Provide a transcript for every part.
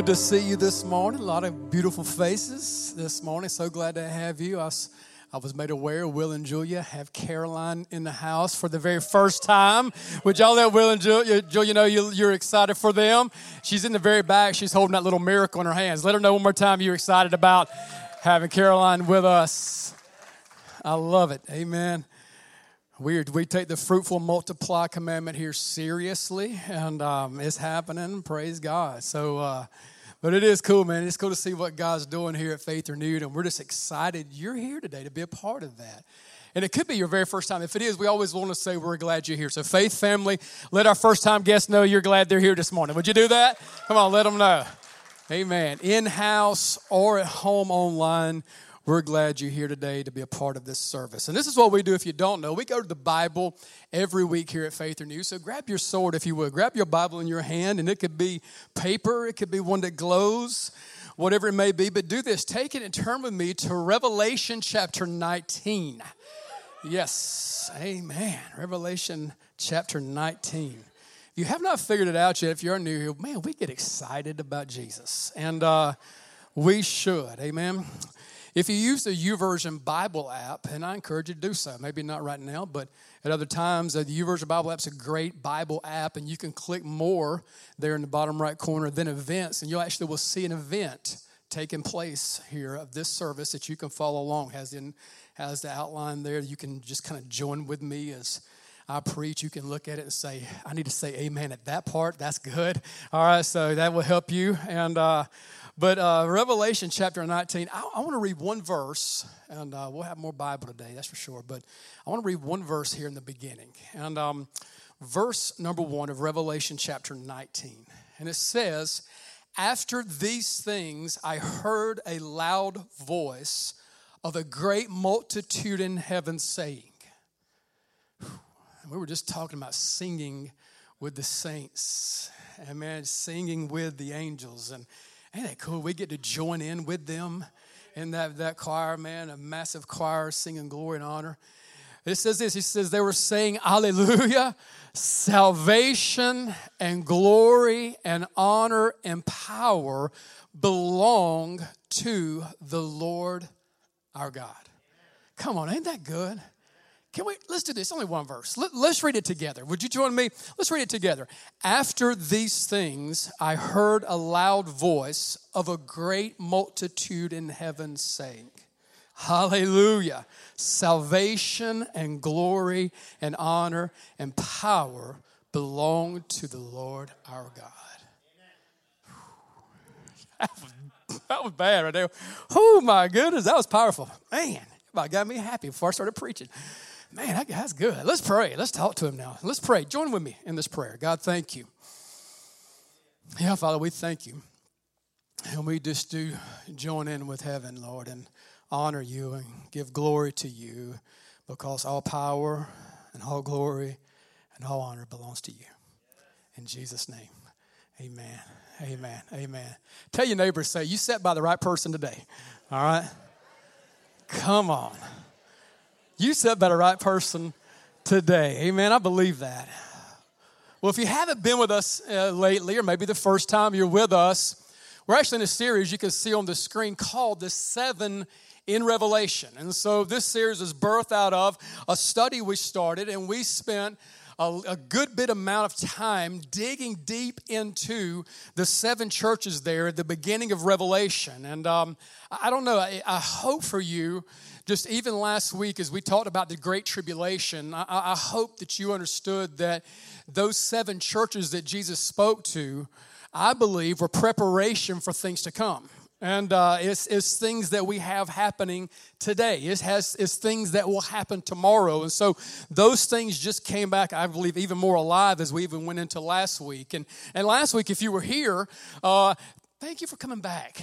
Good to see you this morning. A lot of beautiful faces this morning. So glad to have you. I was, I was made aware Will and Julia have Caroline in the house for the very first time. Would y'all let Will and Julia, Julia know you, you're excited for them? She's in the very back. She's holding that little miracle in her hands. Let her know one more time you're excited about having Caroline with us. I love it. Amen. We, we take the fruitful multiply commandment here seriously, and um, it's happening. Praise God. So, uh, but it is cool, man. It's cool to see what God's doing here at Faith Renewed, and we're just excited you're here today to be a part of that. And it could be your very first time. If it is, we always want to say we're glad you're here. So, Faith family, let our first time guests know you're glad they're here this morning. Would you do that? Come on, let them know. Amen. In house or at home online we're glad you're here today to be a part of this service. And this is what we do if you don't know. We go to the Bible every week here at Faith Renewed. So grab your sword if you would. Grab your Bible in your hand, and it could be paper, it could be one that glows, whatever it may be. But do this take it and turn with me to Revelation chapter 19. Yes, amen. Revelation chapter 19. If you have not figured it out yet, if you're new here, man, we get excited about Jesus. And uh, we should, amen. If you use the YouVersion Bible app, and I encourage you to do so, maybe not right now, but at other times, uh, the YouVersion Bible app is a great Bible app, and you can click more there in the bottom right corner then events, and you actually will see an event taking place here of this service that you can follow along. Has in has the outline there. You can just kind of join with me as I preach. You can look at it and say, "I need to say Amen at that part." That's good. All right, so that will help you and. Uh, but uh, Revelation chapter 19, I, I want to read one verse, and uh, we'll have more Bible today, that's for sure. But I want to read one verse here in the beginning. And um, verse number one of Revelation chapter 19. And it says, After these things, I heard a loud voice of a great multitude in heaven saying, we were just talking about singing with the saints, and man, singing with the angels. And Ain't that cool? We get to join in with them in that, that choir, man, a massive choir singing glory and honor. It says this He says, they were saying, Alleluia, salvation and glory and honor and power belong to the Lord our God. Come on, ain't that good? Can we, let's do this, only one verse. Let, us read it together. Would you join me? Let's read it together. After these things, I heard a loud voice of a great multitude in heaven saying, Hallelujah. Salvation and glory and honor and power belong to the Lord our God. That was, that bad right there. Oh my goodness, that was powerful. Man, it got me happy before I started preaching. Man, that guy's good. Let's pray. Let's talk to him now. Let's pray. Join with me in this prayer. God, thank you. Yeah, Father, we thank you. And we just do join in with heaven, Lord, and honor you and give glory to you because all power and all glory and all honor belongs to you. In Jesus' name, amen. Amen. Amen. Tell your neighbors, say, you sat by the right person today. All right? Come on. You said by the right person today. Amen. I believe that. Well, if you haven't been with us uh, lately, or maybe the first time you're with us, we're actually in a series you can see on the screen called The Seven in Revelation. And so this series is birthed out of a study we started, and we spent a, a, good bit amount of time digging deep into the seven churches there at the beginning of Revelation. And um, I don't know, I, I hope for you just even last week, as we talked about the Great Tribulation, I, I hope that you understood that those seven churches that Jesus spoke to, I believe, were preparation for things to come. And uh, it's, it's things that we have happening today. It has, it's things that will happen tomorrow. And so those things just came back, I believe, even more alive as we even went into last week. And, and last week, if you were here, uh, thank you for coming back.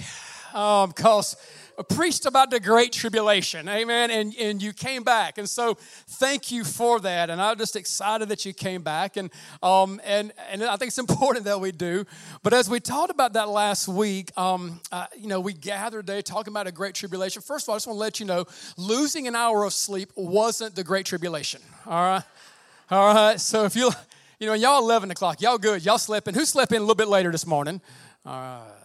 Because um, preached about the great tribulation, amen, and, and you came back. And so thank you for that. And I'm just excited that you came back. And, um, and, and I think it's important that we do. But as we talked about that last week, um, uh, you know, we gathered today talking about a great tribulation. First of all, I just want to let you know losing an hour of sleep wasn't the great tribulation, all right? All right, so if you, you know, y'all 11 o'clock, y'all good, y'all sleeping. Who slept in a little bit later this morning? All right.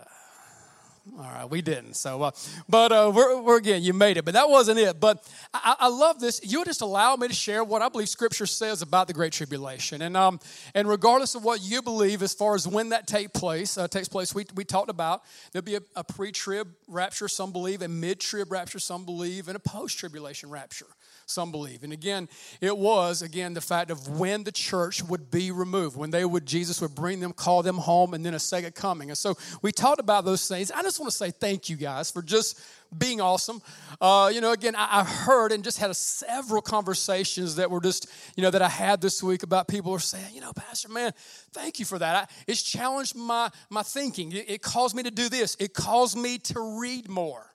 All right, we didn't. So, uh, but uh, we're, we're, again, you made it. But that wasn't it. But I, I, love this. You'll just allow me to share what I believe Scripture says about the Great Tribulation, and um, and regardless of what you believe as far as when that take place uh, takes place, we we talked about there'll be a, a pre-trib rapture, some believe, a mid-trib rapture, some believe, and a post-tribulation rapture some believe. And again, it was again the fact of when the church would be removed, when they would Jesus would bring them, call them home, and then a second coming. And so we talked about those things. I just want to say thank you guys for just being awesome. Uh, you know, again, I, I, heard and just had a, several conversations that were just, you know, that I had this week about people were saying, you know, Pastor, man, thank you for that. I, it's challenged my my thinking. It, it caused me to do this. It caused me to read more.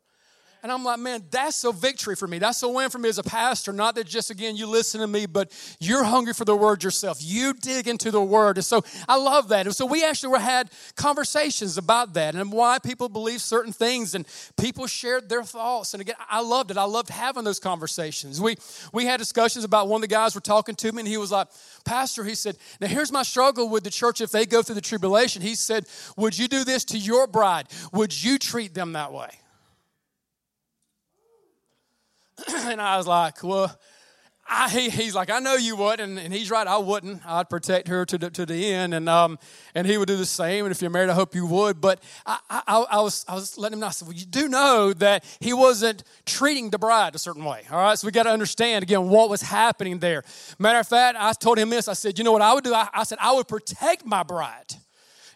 And I'm like, man, that's a victory for me. That's a win for me as a pastor. Not that just, again, you listen to me, but you're hungry for the word yourself. You dig into the word. And so I love that. And so we actually were, had conversations about that and why people believe certain things and people shared their thoughts. And again, I loved it. I loved having those conversations. We, we had discussions about one of the guys were talking to me and he was like, Pastor, he said, now here's my struggle with the church if they go through the tribulation. He said, Would you do this to your bride? Would you treat them that way? and I was like, well, I, he, he's like, I know you would, and, and, he's right. I wouldn't. I'd protect her to the, to the end, and um, and he would do the same. And if you're married, I hope you would. But I, I, I was I was letting him know. I said, well, you do know that he wasn't treating the bride a certain way. All right, so we got to understand again what was happening there. Matter of fact, I told him this. I said, you know what I would do? I, I said I would protect my bride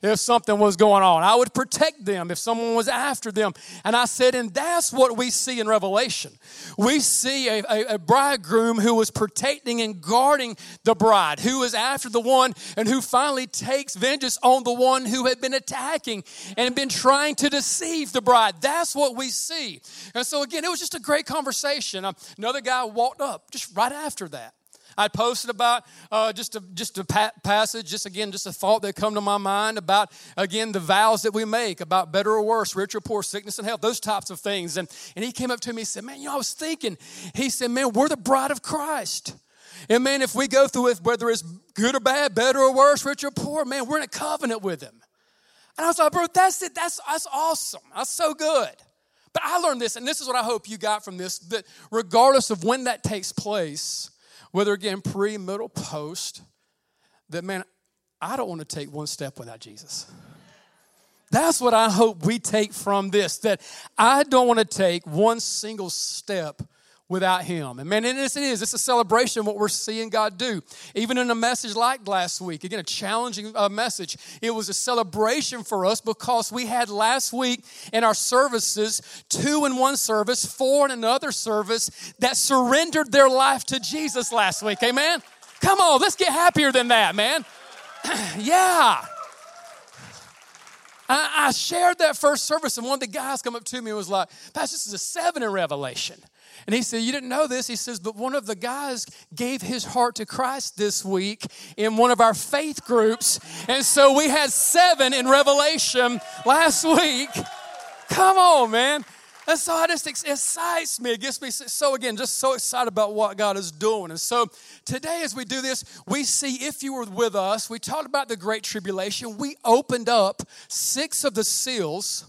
if something was going on. I would protect them if someone was after them. And I said, and that's what we see in Revelation. We see a, a, a bridegroom who was protecting and guarding the bride, who was after the one and who finally takes vengeance on the one who had been attacking and been trying to deceive the bride. That's what we see. And so, again, it was just a great conversation. Um, another guy walked up just right after that. I posted about uh, just a, just a pa- passage, just again, just a thought that come to my mind about, again, the vows that we make about better or worse, rich or poor, sickness and health, those types of things. And, and he came up to me and said, man, you know, I was thinking, he said, man, we're the bride of Christ. And man, if we go through it, whether it's good or bad, better or worse, rich or poor, man, we're in a covenant with him. And I was like, bro, that's it. That's, that's awesome. That's so good. But I learned this, and this is what I hope you got from this that regardless of when that takes place, whether again pre, middle, post, that man, I don't want to take one step without Jesus. That's what I hope we take from this that I don't want to take one single step without him. And man, it is, it is. It's a celebration of what we're seeing God do. Even in a message like last week, again, a challenging uh, message, it was a celebration for us because we had last week in our services, two in one service, four in another service, that surrendered their life to Jesus last week. Amen? Come on, let's get happier than that, man. yeah. I, shared that first service, and one of the guys come up to me and was like, Pastor, this is a seven in Revelation. And he said, You didn't know this? He says, But one of the guys gave his heart to Christ this week in one of our faith groups. And so we had seven in Revelation last week. Come on, man. And so it just excites me. It gets me so, again, just so excited about what God is doing. And so today, as we do this, we see if you were with us, we talked about the Great Tribulation. We opened up six of the seals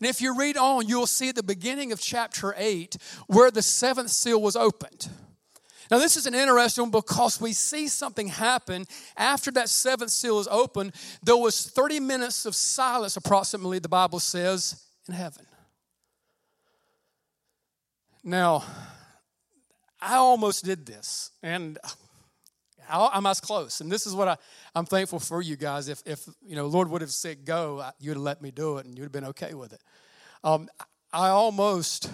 and if you read on, you'll see at the beginning of chapter 8 where the seventh seal was opened. Now, this is an interesting one because we see something happen after that seventh seal is opened. There was 30 minutes of silence, approximately, the Bible says, in heaven. Now, I almost did this, and I'm as close. And this is what I, I'm thankful for you guys. If, if you know, Lord would have said go, you'd have let me do it and you'd have been okay with it. Um, I almost,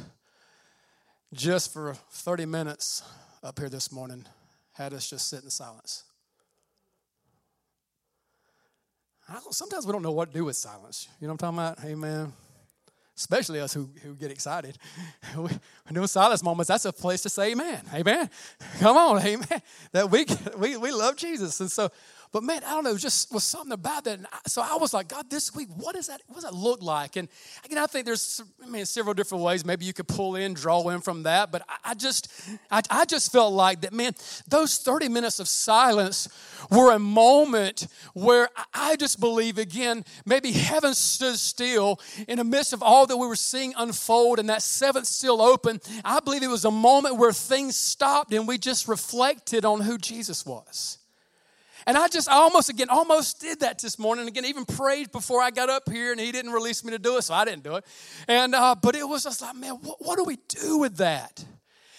just for 30 minutes up here this morning, had us just sit in silence. sometimes we don't know what to do with silence. You know what I'm talking about? Amen. Especially us who, who get excited. When doing silence moments, that's a place to say amen. Amen. Come on, amen. That we, we, we love Jesus. And so but man, I don't know, just was something about that. And I, so I was like, God, this week, what does that, what does that look like? And again, I think there's, I mean, several different ways. Maybe you could pull in, draw in from that. But I, I just, I, I just felt like that, man, those 30 minutes of silence were a moment where I just believe, again, maybe heaven stood still in the midst of all that we were seeing unfold and that seventh seal open. I believe it was a moment where things stopped and we just reflected on who Jesus was. And I just, I almost, again, almost did that this morning. Again, even prayed before I got up here, and he didn't release me to do it, so I didn't do it. And, uh, but it was just like, man, what, what do we do with that?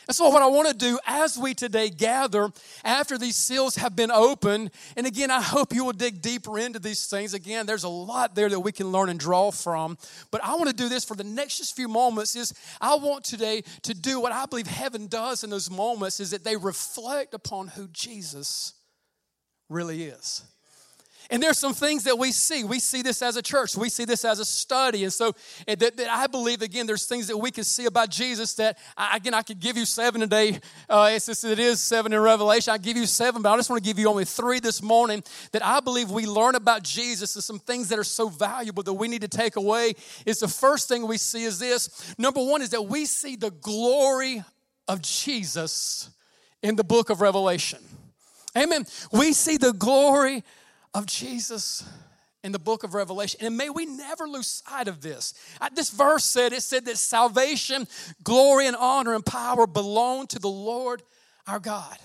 And so, what I want to do as we today gather after these seals have been opened, and again, I hope you will dig deeper into these things. Again, there's a lot there that we can learn and draw from. But I want to do this for the next just few moments. Is I want today to do what I believe heaven does in those moments is that they reflect upon who Jesus really is. And there's some things that we see. We see this as a church. We see this as a study. And so that, that I believe, again, there's things that we can see about Jesus that, I, again, I could give you seven today. Uh, it's just, it is seven in Revelation. I give you seven, but I just want to give you only three this morning that I believe we learn about Jesus and some things that are so valuable that we need to take away. Is the first thing we see is this. Number one is that we see the glory of Jesus in the book of Revelation. Amen. We see the glory of Jesus in the book of Revelation. And may we never lose sight of this. This verse said, it said that salvation, glory, and honor and power belong to the Lord our God.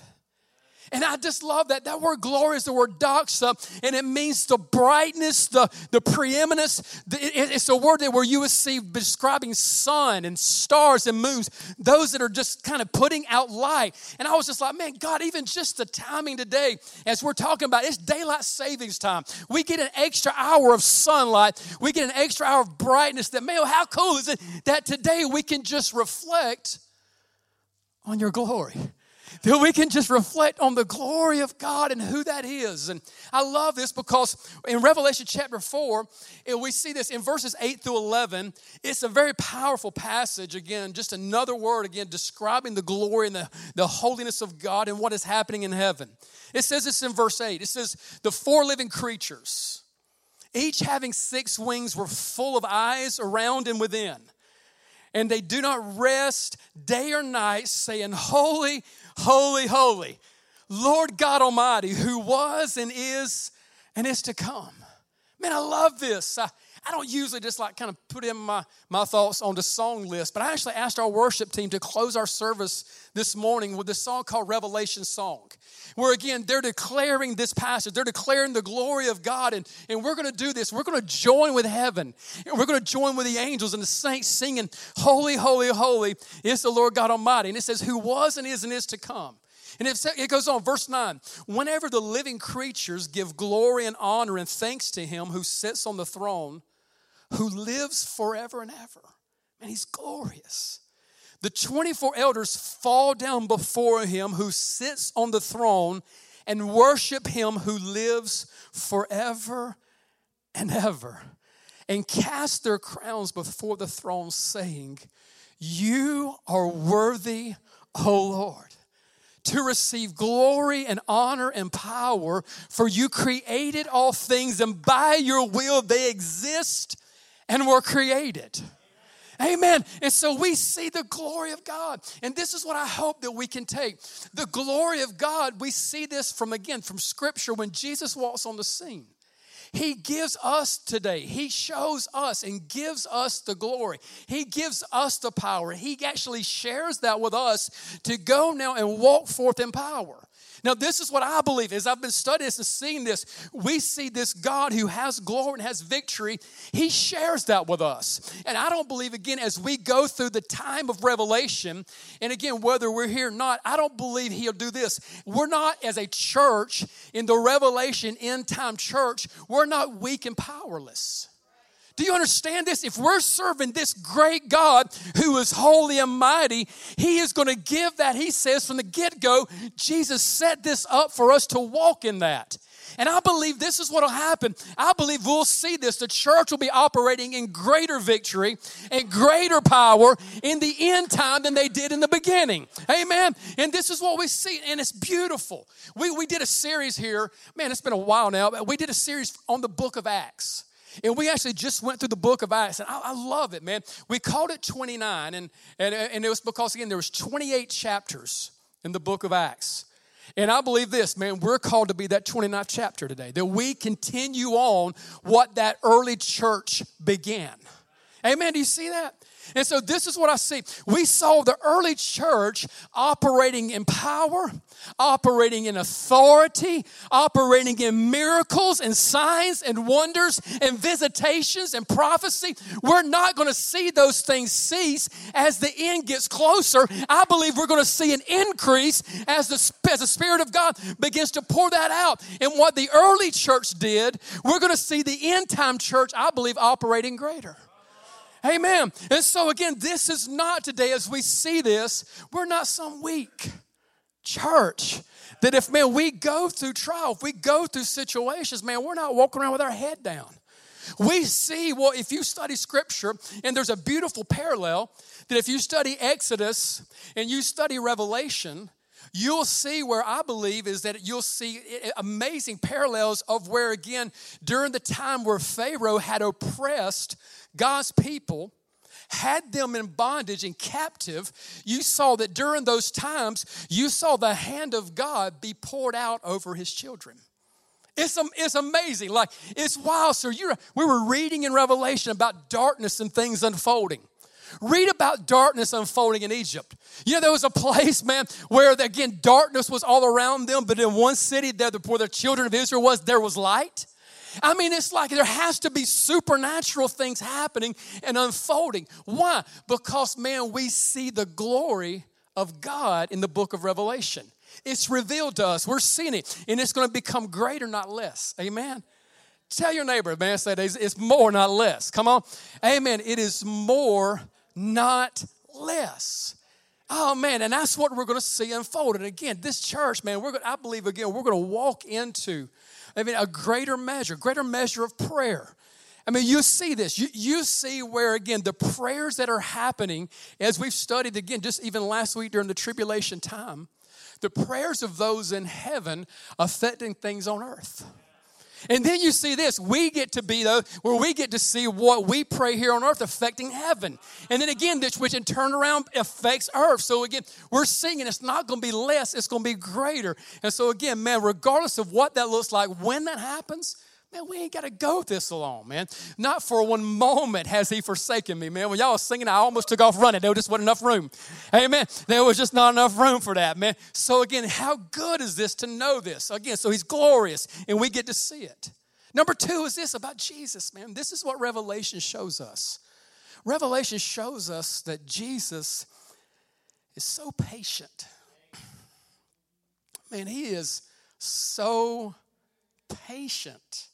And I just love that. That word glory is the word doxa, and it means the brightness, the, the preeminence. it's a word that where you would see describing sun and stars and moons, those that are just kind of putting out light. And I was just like, man, God, even just the timing today, as we're talking about, it's daylight savings time. We get an extra hour of sunlight, we get an extra hour of brightness that, man, how cool is it that today we can just reflect on your glory? That we can just reflect on the glory of God and who that is. And I love this because in Revelation chapter 4, we see this in verses 8 through 11. It's a very powerful passage. Again, just another word, again, describing the glory and the, the holiness of God and what is happening in heaven. It says this in verse 8 it says, The four living creatures, each having six wings, were full of eyes around and within and they do not rest day or night, saying, Holy, Holy, holy, Lord God Almighty, who was and is and is to come. Man, I love this. I, I don't usually just like kind of put in my, my thoughts on the song list, but I actually asked our worship team to close our service this morning with this song called Revelation Song, where again, they're declaring this passage, they're declaring the glory of God, and, and we're going to do this. We're going to join with heaven, and we're going to join with the angels and the saints singing, Holy, holy, holy is the Lord God Almighty. And it says, Who was and is and is to come. And it goes on, verse 9. Whenever the living creatures give glory and honor and thanks to him who sits on the throne, who lives forever and ever. Man, he's glorious. The 24 elders fall down before him who sits on the throne and worship him who lives forever and ever and cast their crowns before the throne, saying, You are worthy, O Lord to receive glory and honor and power, for you created all things, and by your will they exist and were created. Amen. And so we see the glory of God. And this is what I hope that we can take. The glory of God, we see this from again from scripture when Jesus walks on the scene. He gives us today, He shows us and gives us the glory. He gives us the power. He actually shares that with us to go now and walk forth in power. Now, this is what I believe. As I've been studying this and seeing this, we see this God who has glory and has victory. He shares that with us. And I don't believe, again, as we go through the time of revelation, and again, whether we're here or not, I don't believe He'll do this. We're not, as a church, in the revelation end time church, we're not weak and powerless. Do you understand this? If we're serving this great God who is holy and mighty, He is going to give that. He says from the get go, Jesus set this up for us to walk in that. And I believe this is what will happen. I believe we'll see this. The church will be operating in greater victory and greater power in the end time than they did in the beginning. Amen. And this is what we see, and it's beautiful. We, we did a series here, man, it's been a while now, but we did a series on the book of Acts. And we actually just went through the book of Acts, and I, I love it, man. We called it 29, and, and, and it was because, again, there was 28 chapters in the book of Acts. And I believe this, man, we're called to be that 29th chapter today, that we continue on what that early church began. Amen. Do you see that? And so this is what I see. We saw the early church operating in power, operating in authority, operating in miracles and signs and wonders and visitations and prophecy. We're not going to see those things cease as the end gets closer. I believe we're going to see an increase as the, as the Spirit of God begins to pour that out. And what the early church did, we're going to see the end time church, I believe, operating greater. Amen. And so, again, this is not today, as we see this, we're not some weak church. That if, man, we go through trial, if we go through situations, man, we're not walking around with our head down. We see, well, if you study scripture, and there's a beautiful parallel that if you study Exodus and you study Revelation, you'll see where I believe is that you'll see amazing parallels of where, again, during the time where Pharaoh had oppressed God's people, had them in bondage and captive, you saw that during those times, you saw the hand of God be poured out over his children. It's, it's amazing. Like, it's wild. So, you we were reading in Revelation about darkness and things unfolding. Read about darkness unfolding in Egypt. You know, there was a place, man, where again, darkness was all around them, but in one city there, where the children of Israel was, there was light. I mean, it's like there has to be supernatural things happening and unfolding. Why? Because, man, we see the glory of God in the book of Revelation. It's revealed to us. We're seeing it, and it's going to become greater, not less. Amen. Tell your neighbor, man, say it's more, not less. Come on. Amen. It is more, not less. Oh man, and that's what we're going to see unfold. And again, this church, man, we're going, I believe again, we're going to walk into I mean, a greater measure, greater measure of prayer. I mean, you see this. You, you see where, again, the prayers that are happening, as we've studied again, just even last week during the tribulation time, the prayers of those in heaven affecting things on earth. And then you see this. We get to be though, where we get to see what we pray here on earth affecting heaven. And then again, this which in turn around affects earth. So again, we're seeing it's not going to be less, it's going to be greater. And so again, man, regardless of what that looks like, when that happens, Man, we ain't got to go this alone, man. Not for one moment has he forsaken me, man. When y'all was singing, I almost took off running. There just wasn't enough room. Amen. There was just not enough room for that, man. So again, how good is this to know this? Again, so he's glorious and we get to see it. Number two is this about Jesus, man. This is what Revelation shows us. Revelation shows us that Jesus is so patient. Man, he is so patient.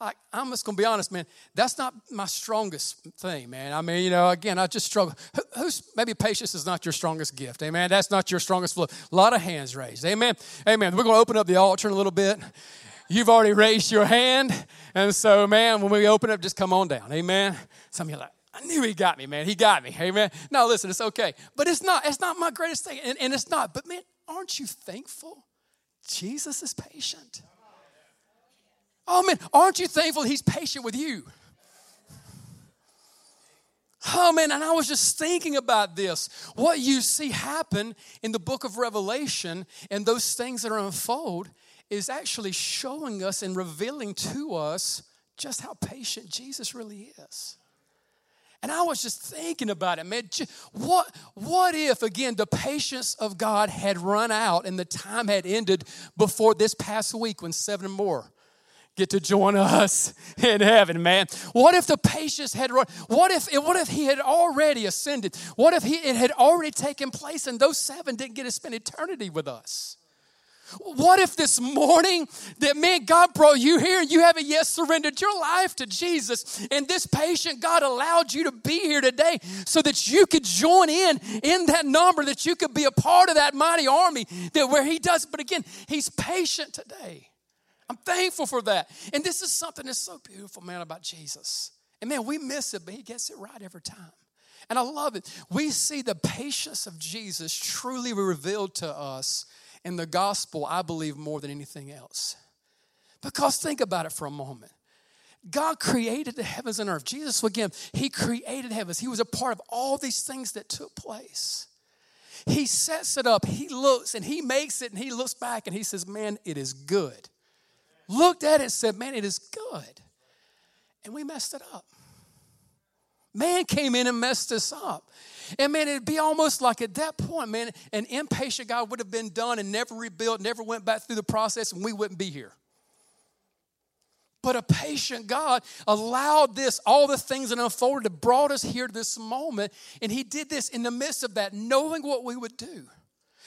Like, I'm just gonna be honest, man. That's not my strongest thing, man. I mean, you know, again, I just struggle. Who, who's maybe patience is not your strongest gift, amen. That's not your strongest flow. A lot of hands raised, amen, amen. We're gonna open up the altar in a little bit. You've already raised your hand, and so, man, when we open up, just come on down, amen. Some of you like, I knew he got me, man. He got me, amen. Now listen, it's okay, but it's not. It's not my greatest thing, and, and it's not. But man, aren't you thankful? Jesus is patient. Oh man, aren't you thankful he's patient with you? Oh man, and I was just thinking about this. What you see happen in the book of Revelation and those things that are unfold is actually showing us and revealing to us just how patient Jesus really is. And I was just thinking about it, man. What, what if, again, the patience of God had run out and the time had ended before this past week when seven more get to join us in heaven, man. What if the patience had run? What if what if he had already ascended? What if he it had already taken place and those seven didn't get to spend eternity with us? What if this morning that man God brought you here and you haven't yet surrendered your life to Jesus and this patient God allowed you to be here today so that you could join in in that number that you could be a part of that mighty army that where he does but again he's patient today I'm thankful for that. And this is something that's so beautiful, man, about Jesus. And man, we miss it, but he gets it right every time. And I love it. We see the patience of Jesus truly revealed to us in the gospel, I believe, more than anything else. Because think about it for a moment. God created the heavens and earth. Jesus, again, He created heavens. He was a part of all these things that took place. He sets it up, He looks, and He makes it, and He looks back and He says, Man, it is good. Looked at it said, Man, it is good. And we messed it up. Man came in and messed us up. And man, it'd be almost like at that point, man, an impatient God would have been done and never rebuilt, never went back through the process, and we wouldn't be here. But a patient God allowed this, all the things that unfolded, to brought us here to this moment. And He did this in the midst of that, knowing what we would do.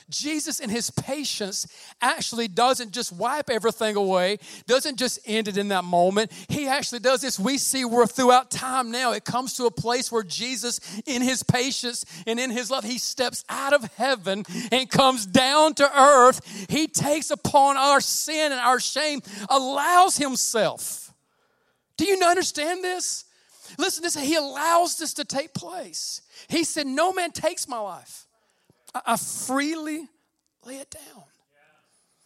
Jesus, in his patience, actually doesn't just wipe everything away, doesn't just end it in that moment. He actually does this. We see where throughout time now it comes to a place where Jesus, in his patience and in his love, he steps out of heaven and comes down to earth. He takes upon our sin and our shame, allows himself. Do you understand this? Listen, this, he allows this to take place. He said, No man takes my life. I freely lay it down.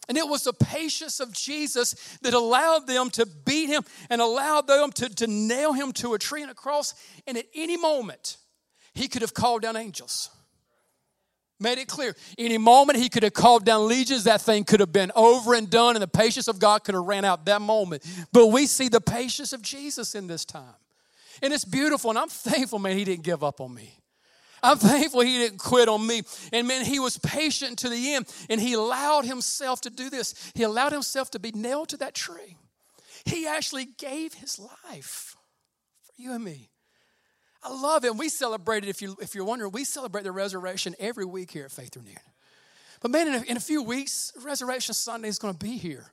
And it was the patience of Jesus that allowed them to beat him and allowed them to, to nail him to a tree and a cross. And at any moment, he could have called down angels. Made it clear. Any moment he could have called down legions, that thing could have been over and done, and the patience of God could have ran out that moment. But we see the patience of Jesus in this time. And it's beautiful, and I'm thankful, man, he didn't give up on me. I'm thankful he didn't quit on me. And man, he was patient to the end and he allowed himself to do this. He allowed himself to be nailed to that tree. He actually gave his life for you and me. I love. And we celebrate it, if, you, if you're wondering, we celebrate the resurrection every week here at Faith Renewed. But man, in a, in a few weeks, Resurrection Sunday is going to be here.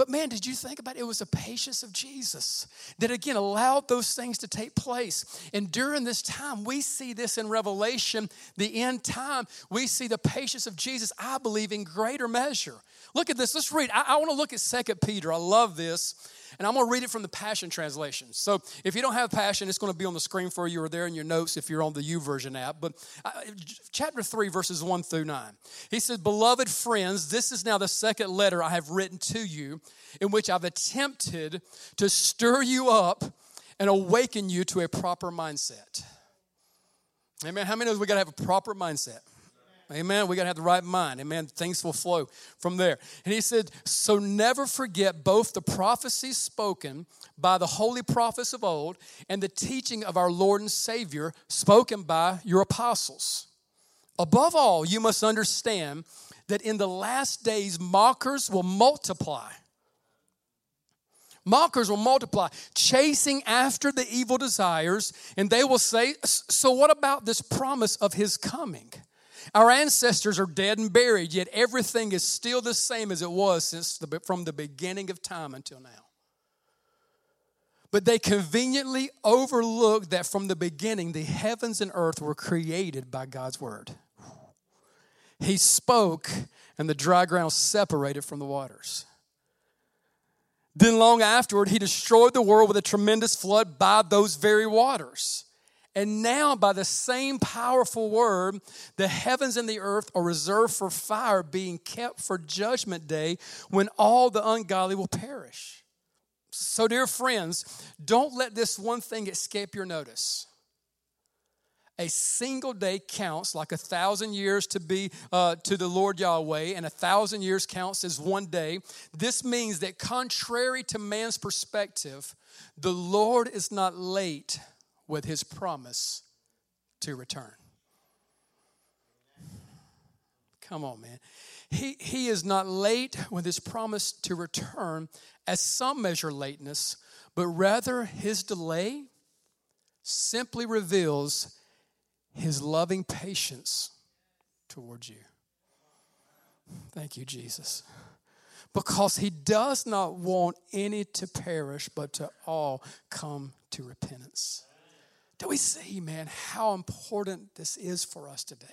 But man, did you think about it? It was the patience of Jesus that again allowed those things to take place. And during this time, we see this in Revelation, the end time, we see the patience of Jesus, I believe, in greater measure. Look at this. Let's read. I, I want to look at Second Peter. I love this. And I'm going to read it from the Passion Translation. So if you don't have Passion, it's going to be on the screen for you or there in your notes if you're on the YouVersion app. But uh, chapter 3, verses 1 through 9. He says, Beloved friends, this is now the second letter I have written to you in which I've attempted to stir you up and awaken you to a proper mindset. Amen. How many of us we got to have a proper mindset? Amen. We got to have the right mind. Amen. Things will flow from there. And he said, So never forget both the prophecies spoken by the holy prophets of old and the teaching of our Lord and Savior spoken by your apostles. Above all, you must understand that in the last days, mockers will multiply. Mockers will multiply, chasing after the evil desires, and they will say, So, what about this promise of his coming? Our ancestors are dead and buried, yet everything is still the same as it was since the, from the beginning of time until now. But they conveniently overlook that from the beginning, the heavens and earth were created by God's word. He spoke, and the dry ground separated from the waters. Then, long afterward, he destroyed the world with a tremendous flood by those very waters. And now, by the same powerful word, the heavens and the earth are reserved for fire, being kept for judgment day when all the ungodly will perish. So, dear friends, don't let this one thing escape your notice. A single day counts like a thousand years to be uh, to the Lord Yahweh, and a thousand years counts as one day. This means that, contrary to man's perspective, the Lord is not late with his promise to return. Come on, man. He, he is not late with his promise to return, as some measure lateness, but rather his delay simply reveals his loving patience towards you. Thank you, Jesus. Because he does not want any to perish, but to all come to repentance. Do we see, man, how important this is for us today?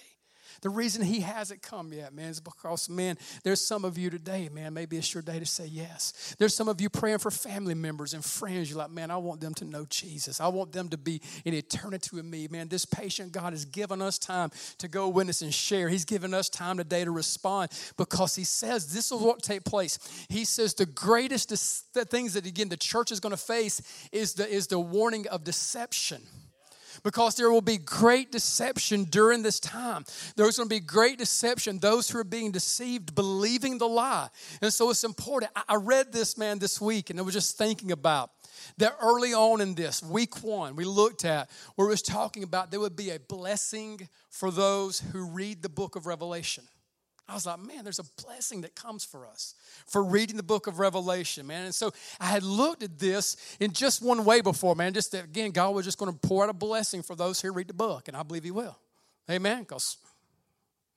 The reason he hasn't come yet, man, is because, man, there's some of you today, man, maybe it's your day to say yes. There's some of you praying for family members and friends. You're like, man, I want them to know Jesus. I want them to be in eternity with me. Man, this patient God has given us time to go witness and share. He's given us time today to respond because he says this is what take place. He says the greatest things that, again, the church is going to face is the, is the warning of deception because there will be great deception during this time. There's going to be great deception, those who are being deceived, believing the lie. And so it's important. I read this, man, this week, and I was just thinking about that early on in this, week one, we looked at where it was talking about there would be a blessing for those who read the book of Revelation. I was like, man, there's a blessing that comes for us for reading the book of Revelation, man. And so I had looked at this in just one way before, man. Just that, again, God was just going to pour out a blessing for those who read the book, and I believe He will. Amen. Because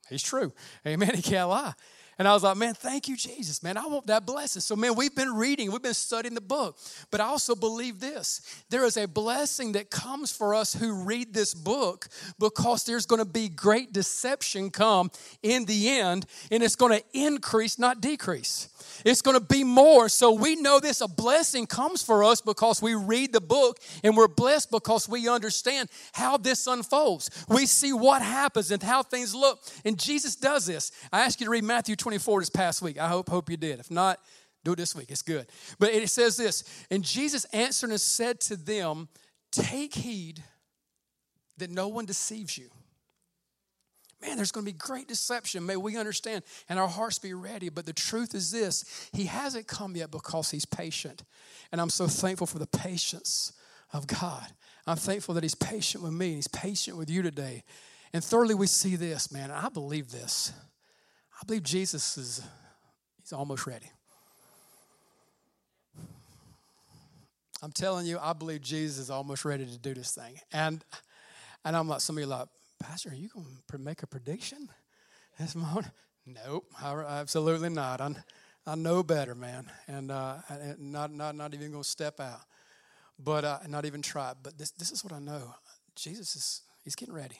He's true. Amen. He can't lie. And I was like, man, thank you, Jesus, man. I want that blessing. So, man, we've been reading, we've been studying the book. But I also believe this there is a blessing that comes for us who read this book because there's going to be great deception come in the end, and it's going to increase, not decrease. It's going to be more. So we know this a blessing comes for us because we read the book and we're blessed because we understand how this unfolds. We see what happens and how things look. And Jesus does this. I ask you to read Matthew 24 this past week. I hope, hope you did. If not, do it this week. It's good. But it says this And Jesus answered and said to them, Take heed that no one deceives you man, there's going to be great deception. May we understand and our hearts be ready. But the truth is this He hasn't come yet because He's patient. And I'm so thankful for the patience of God. I'm thankful that He's patient with me and He's patient with you today. And thirdly, we see this, man. I believe this. I believe Jesus is He's almost ready. I'm telling you, I believe Jesus is almost ready to do this thing. And and I'm like, some of you like, Pastor, are you to make a prediction this morning? Nope, absolutely not. I, I know better, man, and uh, not, not, not even to step out, but uh, not even try. But this, this is what I know. Jesus is he's getting ready.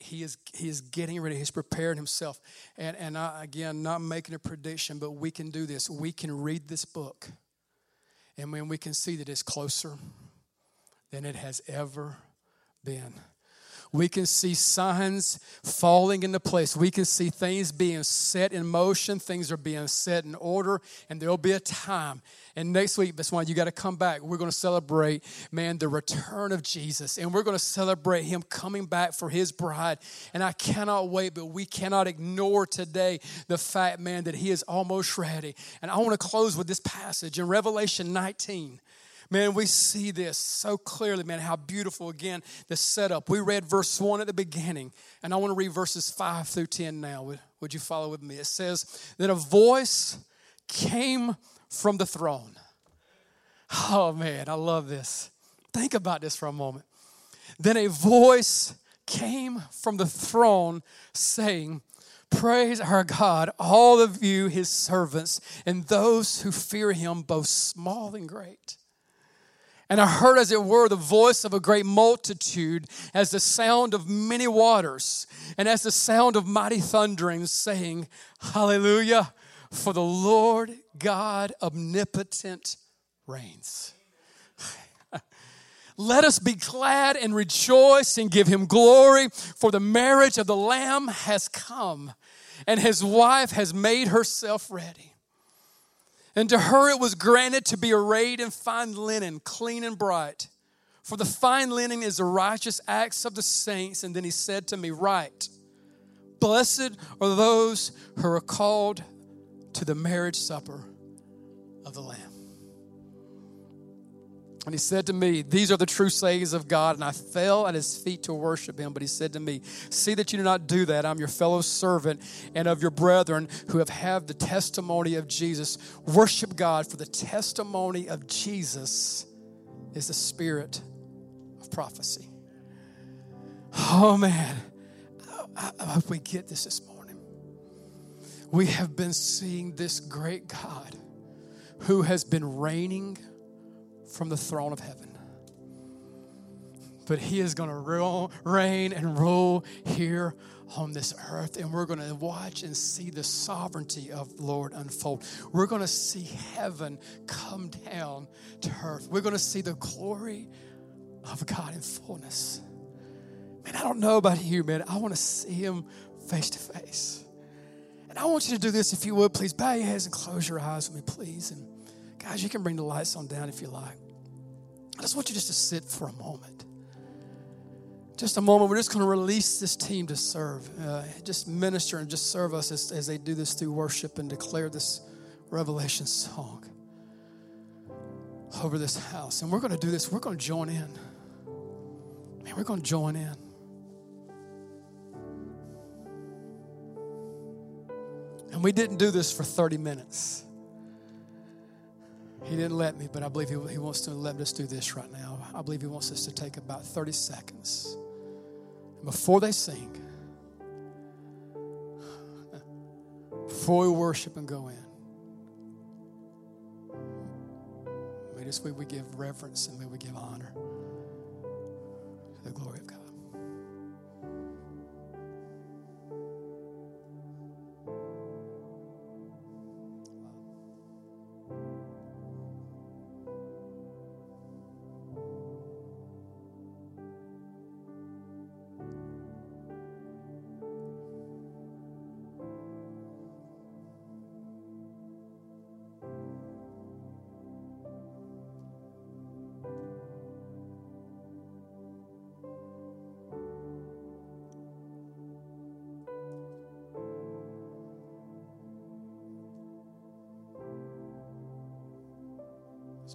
He is, he is getting ready. He's preparing himself. And, and I, again, not making a prediction, but we can do this. We can read this book. And when we can see that it's closer than it has ever been. We can see signs falling into place. We can see things being set in motion. Things are being set in order, and there'll be a time. And next week, that's why you got to come back. We're going to celebrate, man, the return of Jesus. And we're going to celebrate him coming back for his bride. And I cannot wait, but we cannot ignore today the fact, man, that he is almost ready. And I want to close with this passage in Revelation 19. Man, we see this so clearly, man, how beautiful, again, the setup. We read verse 1 at the beginning, and I want to read verses 5 through 10 now. Would, would you follow with me? It says that a voice came from the throne. Oh, man, I love this. Think about this for a moment. Then a voice came from the throne saying, Praise our God, all of you, his servants, and those who fear him, both small and great. And I heard, as it were, the voice of a great multitude, as the sound of many waters, and as the sound of mighty thunderings, saying, Hallelujah, for the Lord God omnipotent reigns. Let us be glad and rejoice and give him glory, for the marriage of the Lamb has come, and his wife has made herself ready. And to her it was granted to be arrayed in fine linen, clean and bright. For the fine linen is the righteous acts of the saints. And then he said to me, Write, blessed are those who are called to the marriage supper of the Lamb. And he said to me, These are the true sayings of God. And I fell at his feet to worship him. But he said to me, See that you do not do that. I'm your fellow servant and of your brethren who have had the testimony of Jesus. Worship God, for the testimony of Jesus is the spirit of prophecy. Oh, man. I, hope we get this this morning. We have been seeing this great God who has been reigning from the throne of heaven. but He is going to reign and rule here on this earth. And we're going to watch and see the sovereignty of the Lord unfold. We're going to see heaven come down to earth. We're going to see the glory of God in fullness. Man, I don't know about you, man. I want to see Him face to face. And I want you to do this if you would. Please bow your heads and close your eyes with me, please. And guys, you can bring the lights on down if you like. I just want you just to sit for a moment. Just a moment. We're just going to release this team to serve, uh, just minister and just serve us as, as they do this through worship and declare this Revelation song over this house. And we're going to do this. We're going to join in. Man, we're going to join in. And we didn't do this for 30 minutes. He didn't let me, but I believe he, he wants to let us do this right now. I believe He wants us to take about 30 seconds. And before they sing, before we worship and go in, may this way we give reverence and may we give honor to the glory of God.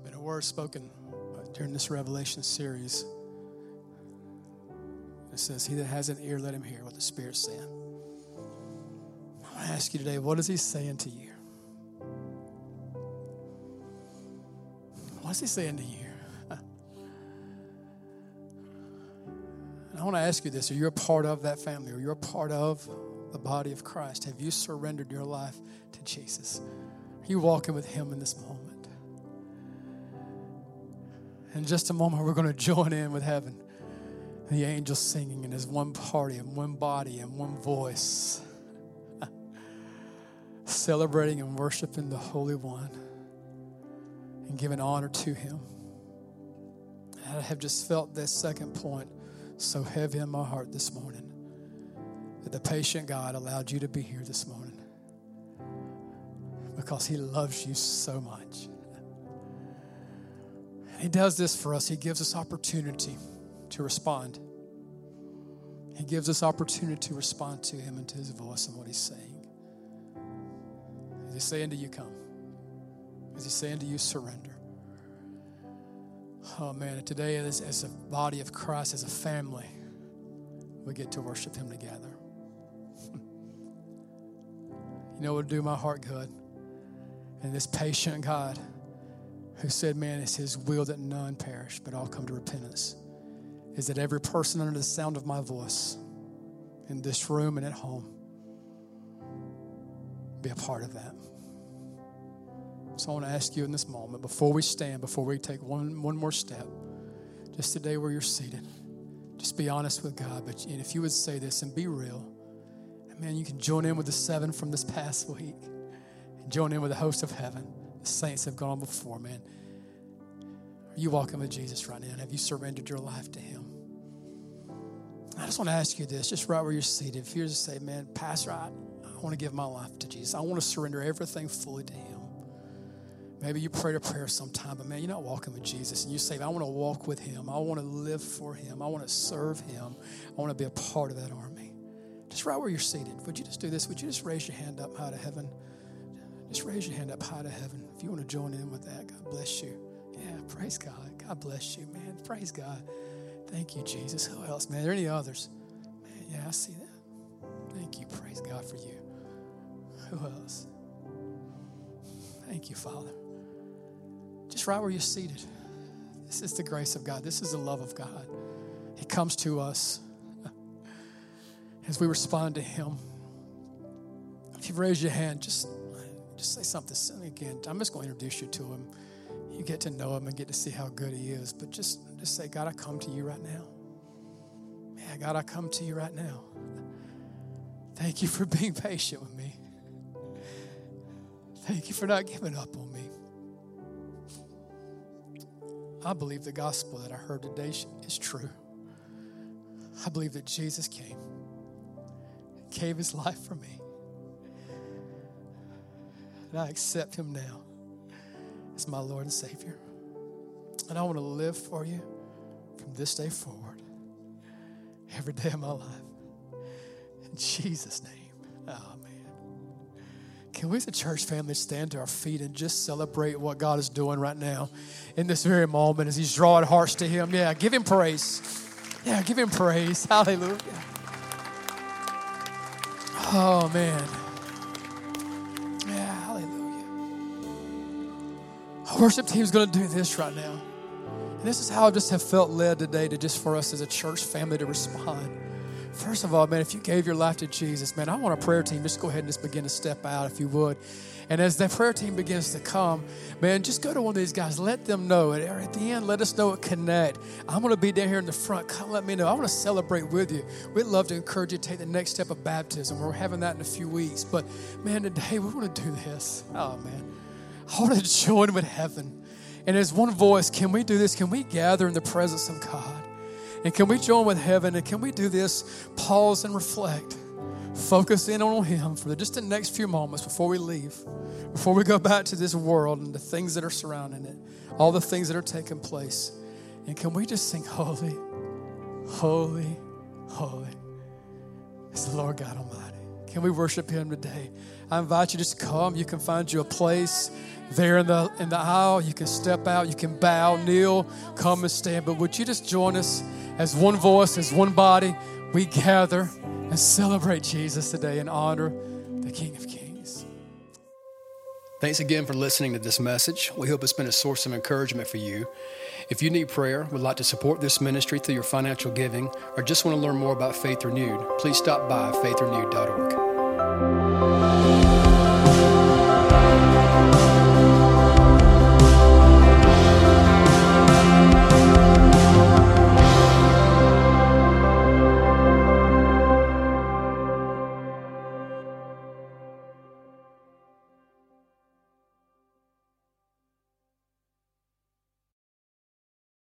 There's been a word spoken uh, during this Revelation series. It says, He that has an ear, let him hear what the Spirit's saying. I want to ask you today, what is He saying to you? What's He saying to you? I want to ask you this Are you a part of that family? Are you a part of the body of Christ? Have you surrendered your life to Jesus? Are you walking with Him in this moment? In just a moment, we're going to join in with heaven. The angels singing, and as one party, and one body, and one voice, celebrating and worshiping the Holy One and giving honor to Him. I have just felt this second point so heavy in my heart this morning that the patient God allowed you to be here this morning because He loves you so much. He does this for us. He gives us opportunity to respond. He gives us opportunity to respond to Him and to His voice and what He's saying. Is He saying to you, come? Is He saying to you, surrender? Oh man, today as, as a body of Christ, as a family, we get to worship Him together. you know what would do my heart good? And this patient God who said, Man, it's his will that none perish, but all come to repentance, is that every person under the sound of my voice in this room and at home be a part of that. So I want to ask you in this moment, before we stand, before we take one, one more step, just today where you're seated, just be honest with God. But and if you would say this and be real, man, you can join in with the seven from this past week and join in with the host of heaven the saints have gone before, man. Are you walking with Jesus right now? Have you surrendered your life to Him? I just want to ask you this, just right where you're seated. If you're to say, man, Pastor, I, I want to give my life to Jesus. I want to surrender everything fully to Him. Maybe you prayed a prayer sometime, but man, you're not walking with Jesus. And you say, I want to walk with Him. I want to live for Him. I want to serve Him. I want to be a part of that army. Just right where you're seated. Would you just do this? Would you just raise your hand up high to heaven? Just raise your hand up high to heaven. If you want to join in with that, God bless you. Yeah, praise God. God bless you, man. Praise God. Thank you, Jesus. Who else, man? Are there any others? Man, yeah, I see that. Thank you. Praise God for you. Who else? Thank you, Father. Just right where you're seated. This is the grace of God. This is the love of God. He comes to us as we respond to Him. If you've raised your hand, just just say something again. I'm just going to introduce you to him. You get to know him and get to see how good he is. But just, just say, God, I come to you right now. Man, God, I come to you right now. Thank you for being patient with me. Thank you for not giving up on me. I believe the gospel that I heard today is true. I believe that Jesus came, gave his life for me. And I accept him now as my Lord and Savior. And I want to live for you from this day forward, every day of my life. In Jesus' name. Man. Can we as a church family stand to our feet and just celebrate what God is doing right now in this very moment as He's drawing hearts to Him? Yeah, give Him praise. Yeah, give Him praise. Hallelujah. Oh, man. Worship team's going to do this right now. And this is how I just have felt led today to just for us as a church family to respond. First of all, man, if you gave your life to Jesus, man, I want a prayer team. Just go ahead and just begin to step out if you would. And as that prayer team begins to come, man, just go to one of these guys. Let them know. At the end, let us know at Connect. I'm going to be down here in the front. Come let me know. I want to celebrate with you. We'd love to encourage you to take the next step of baptism. We're having that in a few weeks. But, man, today we want to do this. Oh, man. Want to join with heaven. And as one voice, can we do this? Can we gather in the presence of God? And can we join with heaven? And can we do this? Pause and reflect. Focus in on Him for just the next few moments before we leave, before we go back to this world and the things that are surrounding it, all the things that are taking place. And can we just sing, Holy, Holy, Holy is the Lord God Almighty? Can we worship Him today? I invite you just come. You can find you a place there in the in the aisle. You can step out, you can bow, kneel, come and stand. But would you just join us as one voice, as one body? We gather and celebrate Jesus today and honor the King of Kings. Thanks again for listening to this message. We hope it's been a source of encouragement for you. If you need prayer, would like to support this ministry through your financial giving, or just want to learn more about Faith Renewed, please stop by faithrenewed.org.